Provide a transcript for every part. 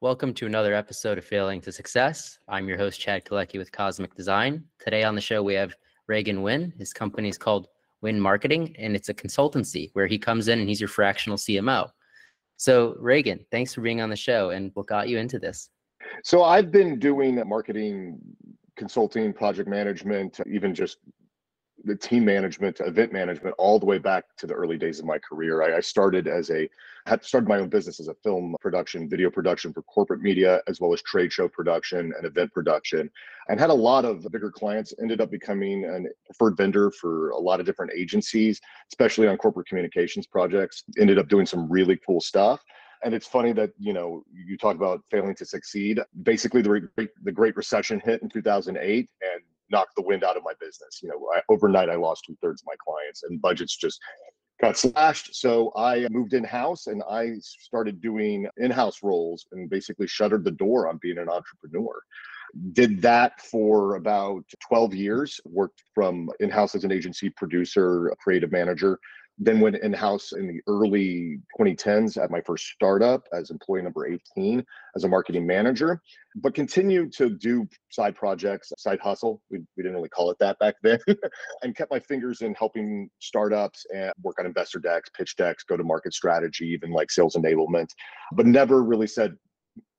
Welcome to another episode of Failing to Success. I'm your host, Chad Kaleky with Cosmic Design. Today on the show, we have Regan Wynne. His company is called Wynne Marketing, and it's a consultancy where he comes in and he's your fractional CMO. So, Regan, thanks for being on the show and what got you into this? So, I've been doing marketing, consulting, project management, even just the team management, event management, all the way back to the early days of my career. I, I, started as a had started my own business as a film production, video production for corporate media, as well as trade show production and event production, and had a lot of bigger clients. Ended up becoming a preferred vendor for a lot of different agencies, especially on corporate communications projects. Ended up doing some really cool stuff. And it's funny that you know you talk about failing to succeed. Basically, the the Great Recession hit in 2008, and knocked the wind out of my business. You know, I, overnight I lost two thirds of my clients, and budgets just got slashed. So I moved in house and I started doing in house roles and basically shuttered the door on being an entrepreneur. Did that for about 12 years, worked from in house as an agency producer, a creative manager, then went in house in the early 2010s at my first startup as employee number 18 as a marketing manager, but continued to do side projects, side hustle. We, we didn't really call it that back then, and kept my fingers in helping startups and work on investor decks, pitch decks, go to market strategy, even like sales enablement, but never really said,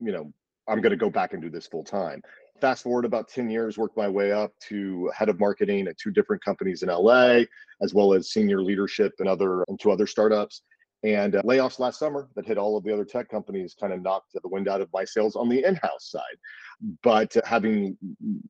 you know, I'm going to go back and do this full time fast forward about 10 years worked my way up to head of marketing at two different companies in la as well as senior leadership and other and two other startups. And uh, layoffs last summer that hit all of the other tech companies kind of knocked the wind out of my sails on the in-house side. But uh, having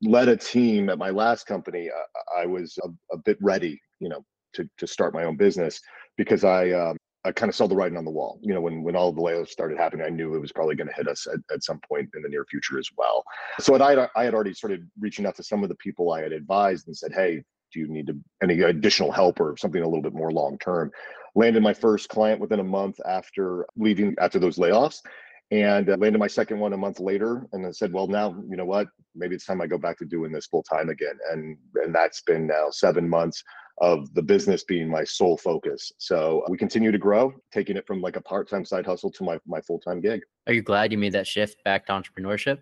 led a team at my last company uh, i was a, a, bit ready you know to, to start my own business because i um, I kind of saw the writing on the wall. You know, when when all the layoffs started happening, I knew it was probably going to hit us at, at some point in the near future as well. So I, had, I had already started reaching out to some of the people I had advised and said, hey, do you need to, any additional help or something a little bit more long term? Landed my first client within a month after leaving after those layoffs and uh, landed my second one a month later and then said well now you know what maybe it's time i go back to doing this full time again and and that's been now seven months of the business being my sole focus. So we continue to grow, taking it from like a part-time side hustle to my my full-time gig. Are you glad you made that shift back to entrepreneurship?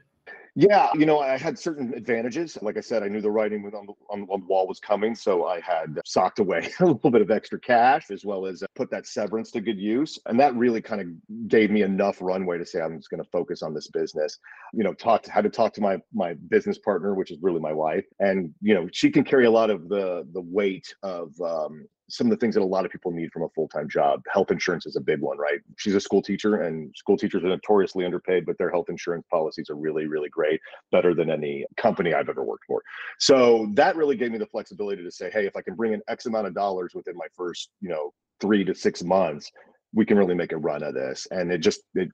Yeah, you know, I had certain advantages. Like I said, I knew the writing on the, on the wall was coming, so I had socked away a little bit of extra cash as well as put that severance to good use, and that really kind of gave me enough runway to say I'm just going to focus on this business. You know, talked had to talk to my my business partner, which is really my wife, and you know, she can carry a lot of the the weight of um, some of the things that a lot of people need from a full-time job. Health insurance is a big one, right? She's a school teacher and school teachers are notoriously underpaid, but their health insurance policies are really, really great, better than any company I've ever worked for. So that really gave me the flexibility to say, hey, if I can bring in X amount of dollars within my first, you know, three to six months, we can really make a run of this. And it just, it,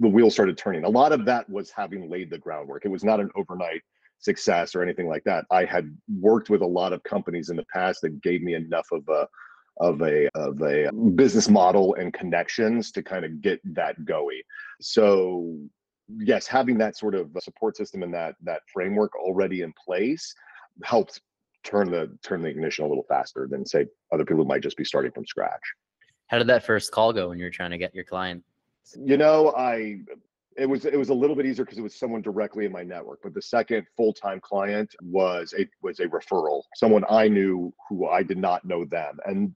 the wheels started turning. A lot of that was having laid the groundwork. It was not an overnight success or anything like that. I had worked with a lot of companies in the past that gave me enough of a of a of a uh, business model and connections to kind of get that going. So yes, having that sort of a support system and that that framework already in place helps turn the turn the ignition a little faster than say other people who might just be starting from scratch. How did that first call go when you were trying to get your client? You know, I it was it was a little bit easier because it was someone directly in my network but the second full-time client was a was a referral someone i knew who i did not know them and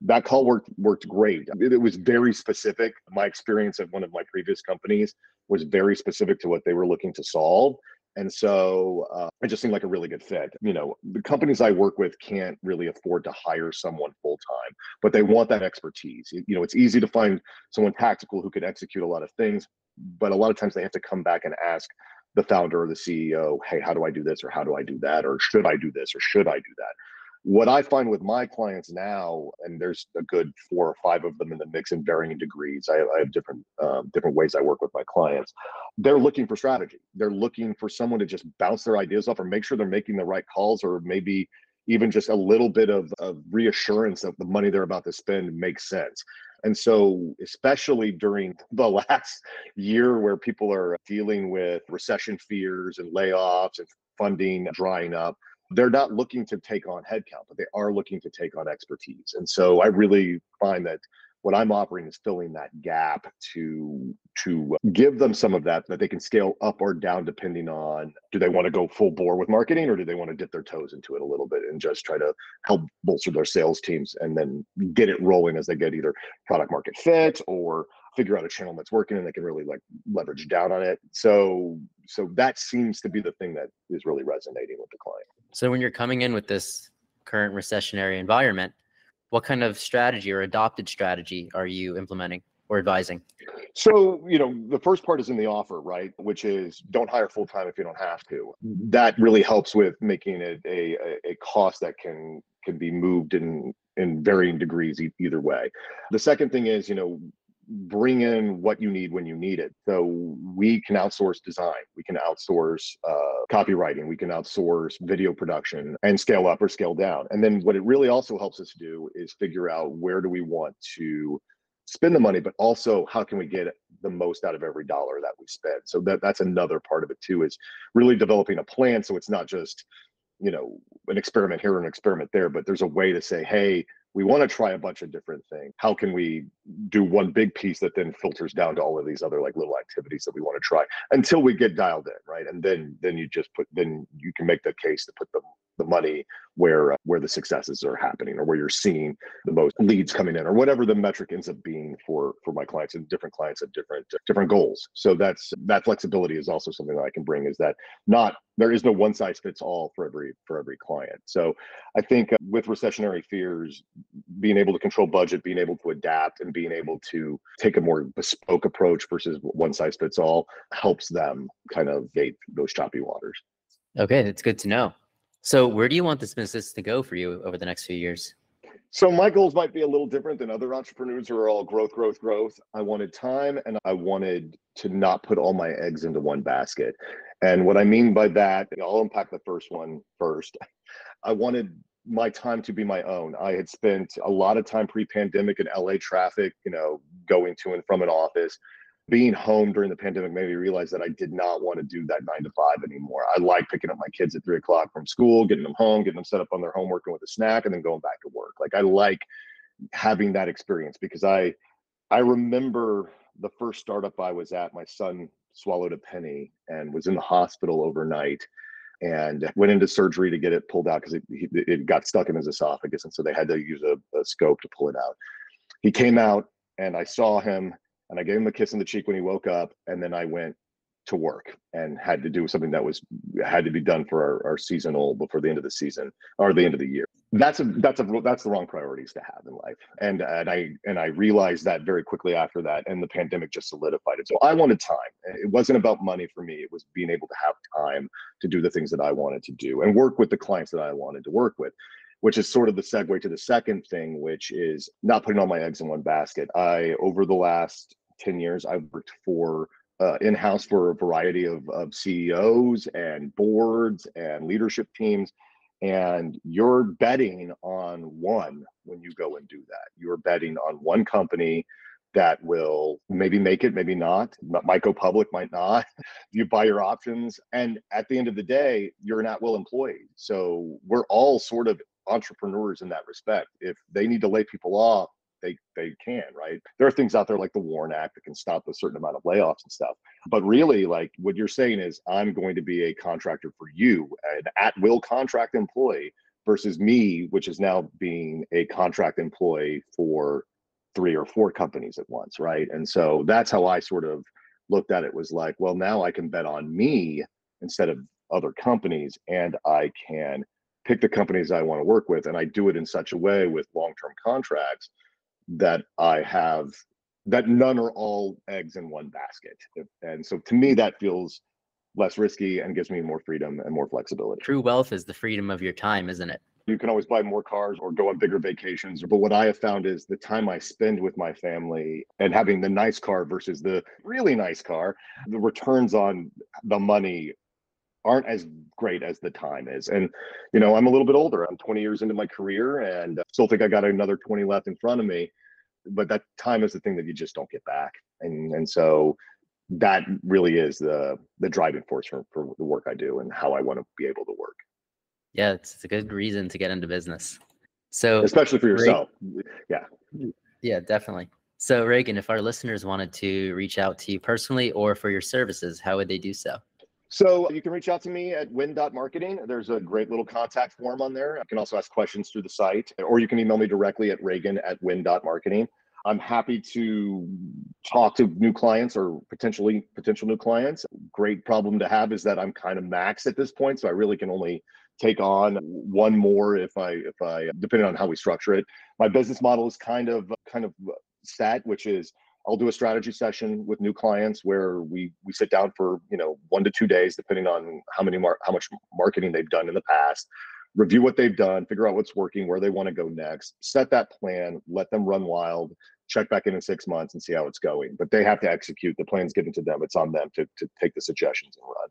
that call worked worked great it, it was very specific my experience at one of my previous companies was very specific to what they were looking to solve and so uh, it just seemed like a really good fit. You know, the companies I work with can't really afford to hire someone full time, but they want that expertise. You know, it's easy to find someone tactical who can execute a lot of things, but a lot of times they have to come back and ask the founder or the CEO, hey, how do I do this or how do I do that? Or should I do this or should I do that? What I find with my clients now, and there's a good four or five of them in the mix in varying degrees. I, I have different um, different ways I work with my clients. They're looking for strategy. They're looking for someone to just bounce their ideas off or make sure they're making the right calls, or maybe even just a little bit of, of reassurance that the money they're about to spend makes sense. And so, especially during the last year where people are dealing with recession fears and layoffs and funding drying up, they're not looking to take on headcount, but they are looking to take on expertise. And so, I really find that what I'm offering is filling that gap to to uh, give them some of that that they can scale up or down depending on do they want to go full bore with marketing or do they want to dip their toes into it a little bit and just try to help bolster their sales teams and then get it rolling as they get either product market fit or figure out a channel that's working and they can really like leverage down on it. So so that seems to be the thing that is really resonating with the client. So when you're coming in with this current recessionary environment, what kind of strategy or adopted strategy are you implementing or advising? So, you know, the first part is in the offer, right? Which is don't hire full time if you don't have to. That really helps with making it a, a, cost that can can be moved in in varying degrees e- either way. The second thing is, you know, bring in what you need when you need it. So we can outsource design, we can outsource uh, copywriting, we can outsource video production and scale up or scale down. And then what it really also helps us do is figure out where do we want to spend the money, but also how can we get the most out of every dollar that we spend. So that that's another part of it too is really developing a plan. So it's not just you know an experiment here an experiment there but there's a way to say hey we want to try a bunch of different things. How can we do one big piece that then filters down to all of these other like little activities that we want to try until we get dialed in, right? And then then you just put then you can make the case to put the the money where uh, where the successes are happening or where you're seeing the most leads coming in or whatever the metric ends up being for for my clients and different clients have different uh, different goals. So that's that flexibility is also something that i can bring is that not there is no one size fits all for every for every client. So i think uh, with recessionary fears being able to control budget being able to adapt and being able to take a more bespoke approach versus one size fits all helps them kind of gate those choppy waters. Okay that's good to know so, where do you want this business to go for you over the next few years? So, my goals might be a little different than other entrepreneurs who are all growth, growth, growth. I wanted time and I wanted to not put all my eggs into one basket. And what I mean by that, I'll unpack the first one first. I wanted my time to be my own. I had spent a lot of time pre pandemic in LA traffic, you know, going to and from an office being home during the pandemic made me realize that I did not want to do that nine to five anymore. I like picking up my kids at three o'clock from school, getting them home, getting them set up on their homework and with a snack, and then going back to work. Like I like having that experience because I I remember the first startup I was at, my son swallowed a penny and was in the hospital overnight and went into surgery to get it pulled out because it, it got stuck in his esophagus. And so they had to use a, a scope to pull it out. He came out and I saw him and I gave him a kiss on the cheek when he woke up, and then I went to work and had to do something that was had to be done for our, our seasonal before the end of the season or the end of the year. That's a that's a that's the wrong priorities to have in life, and and I and I realized that very quickly after that, and the pandemic just solidified it. So I wanted time. It wasn't about money for me. It was being able to have time to do the things that I wanted to do and work with the clients that I wanted to work with which is sort of the segue to the second thing, which is not putting all my eggs in one basket. I, over the last 10 years, I've worked for uh, in house for a variety of, of CEOs and boards and leadership teams. And you're betting on one when you go and do that. You're betting on one company that will maybe make it, maybe not, might go public, might not. you buy your options. And at the end of the day, you're an at will employee. So we're all sort of entrepreneurs in that respect. If they need to lay people off, they they can, right? There are things out there like the WARN Act that can stop a certain amount of layoffs and stuff. But really, like what you're saying is, I'm going to be a contractor for you, an at-will contract employee, versus me, which is now being a contract employee for three or four companies at once, right? And so that's how I sort of looked at it. Was like, well, now I can bet on me instead of other companies, and I can pick the companies I want to work with, and I do it in such a way with long-term contracts that I have that none are all eggs in one basket. And so to me, that feels less risky and gives me more freedom and more flexibility. True wealth is the freedom of your time, isn't it? You can always buy more cars or go on bigger vacations. But what I have found is the time I spend with my family and having the nice car versus the really nice car, the returns on the money aren't as great as the time is. And, you know, I'm a little bit older. I'm 20 years into my career and I still think I got another 20 left in front of me. But that time is the thing that you just don't get back. And and so that really is the the driving force for, for the work I do and how I want to be able to work. Yeah, it's, it's a good reason to get into business. So especially for yourself. Yeah. Yeah, definitely. So, Regan, if our listeners wanted to reach out to you personally or for your services, how would they do so? So you can reach out to me at win.marketing. There's a great little contact form on there. You can also ask questions through the site, or you can email me directly at reagan at win.marketing. I'm happy to talk to new clients or potentially potential new clients. Great problem to have is that I'm kind of maxed at this point, so I really can only take on one more if I if I depending on how we structure it. My business model is kind of kind of set, which is I'll do a strategy session with new clients where we we sit down for you know one to two days, depending on how many mar- how much marketing they've done in the past review what they've done, figure out what's working, where they want to go next, set that plan, let them run wild, check back in in six months and see how it's going. But they have to execute. The plan's given to them. It's on them to, to take the suggestions and run.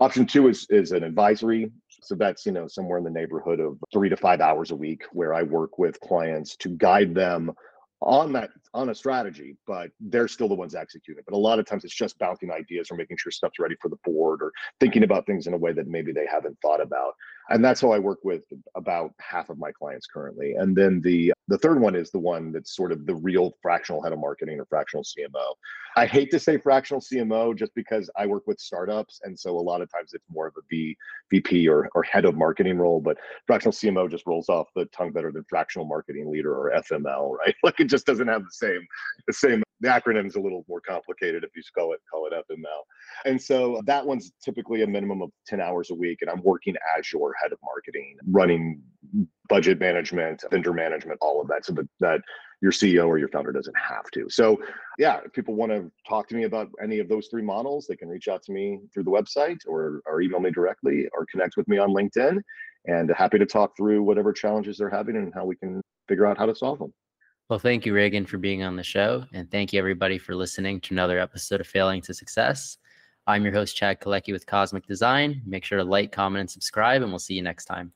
Option two is is an advisory. So that's you know somewhere in the neighborhood of three to five hours a week where I work with clients to guide them on that on a strategy, but they're still the ones executing. But a lot of times it's just bouncing ideas or making sure stuff's ready for the board or thinking about things in a way that maybe they haven't thought about. And that's how I work with about half of my clients currently. And then the the third one is the one that's sort of the real fractional head of marketing or fractional CMO. I hate to say fractional CMO just because I work with startups. And so a lot of times it's more of a V, VP or, or head of marketing role, but fractional CMO just rolls off the tongue better than fractional marketing leader or FML, right? Like it just doesn't have the same, the same, the acronym's a little more complicated if you call it, call it FML. And so that one's typically a minimum of 10 hours a week. And I'm working as your head of marketing, running budget management, vendor management, all of that, so that, that your CEO or your founder doesn't have to. So, yeah, if people want to talk to me about any of those three models, they can reach out to me through the website or, or email me directly or connect with me on LinkedIn. And happy to talk through whatever challenges they're having and how we can figure out how to solve them. Well, thank you, Regan, for being on the show. And thank you, everybody, for listening to another episode of Failing to Success. I'm your host, Chad Kaleky with Cosmic Design. Make sure to like, comment, and subscribe, and we'll see you next time.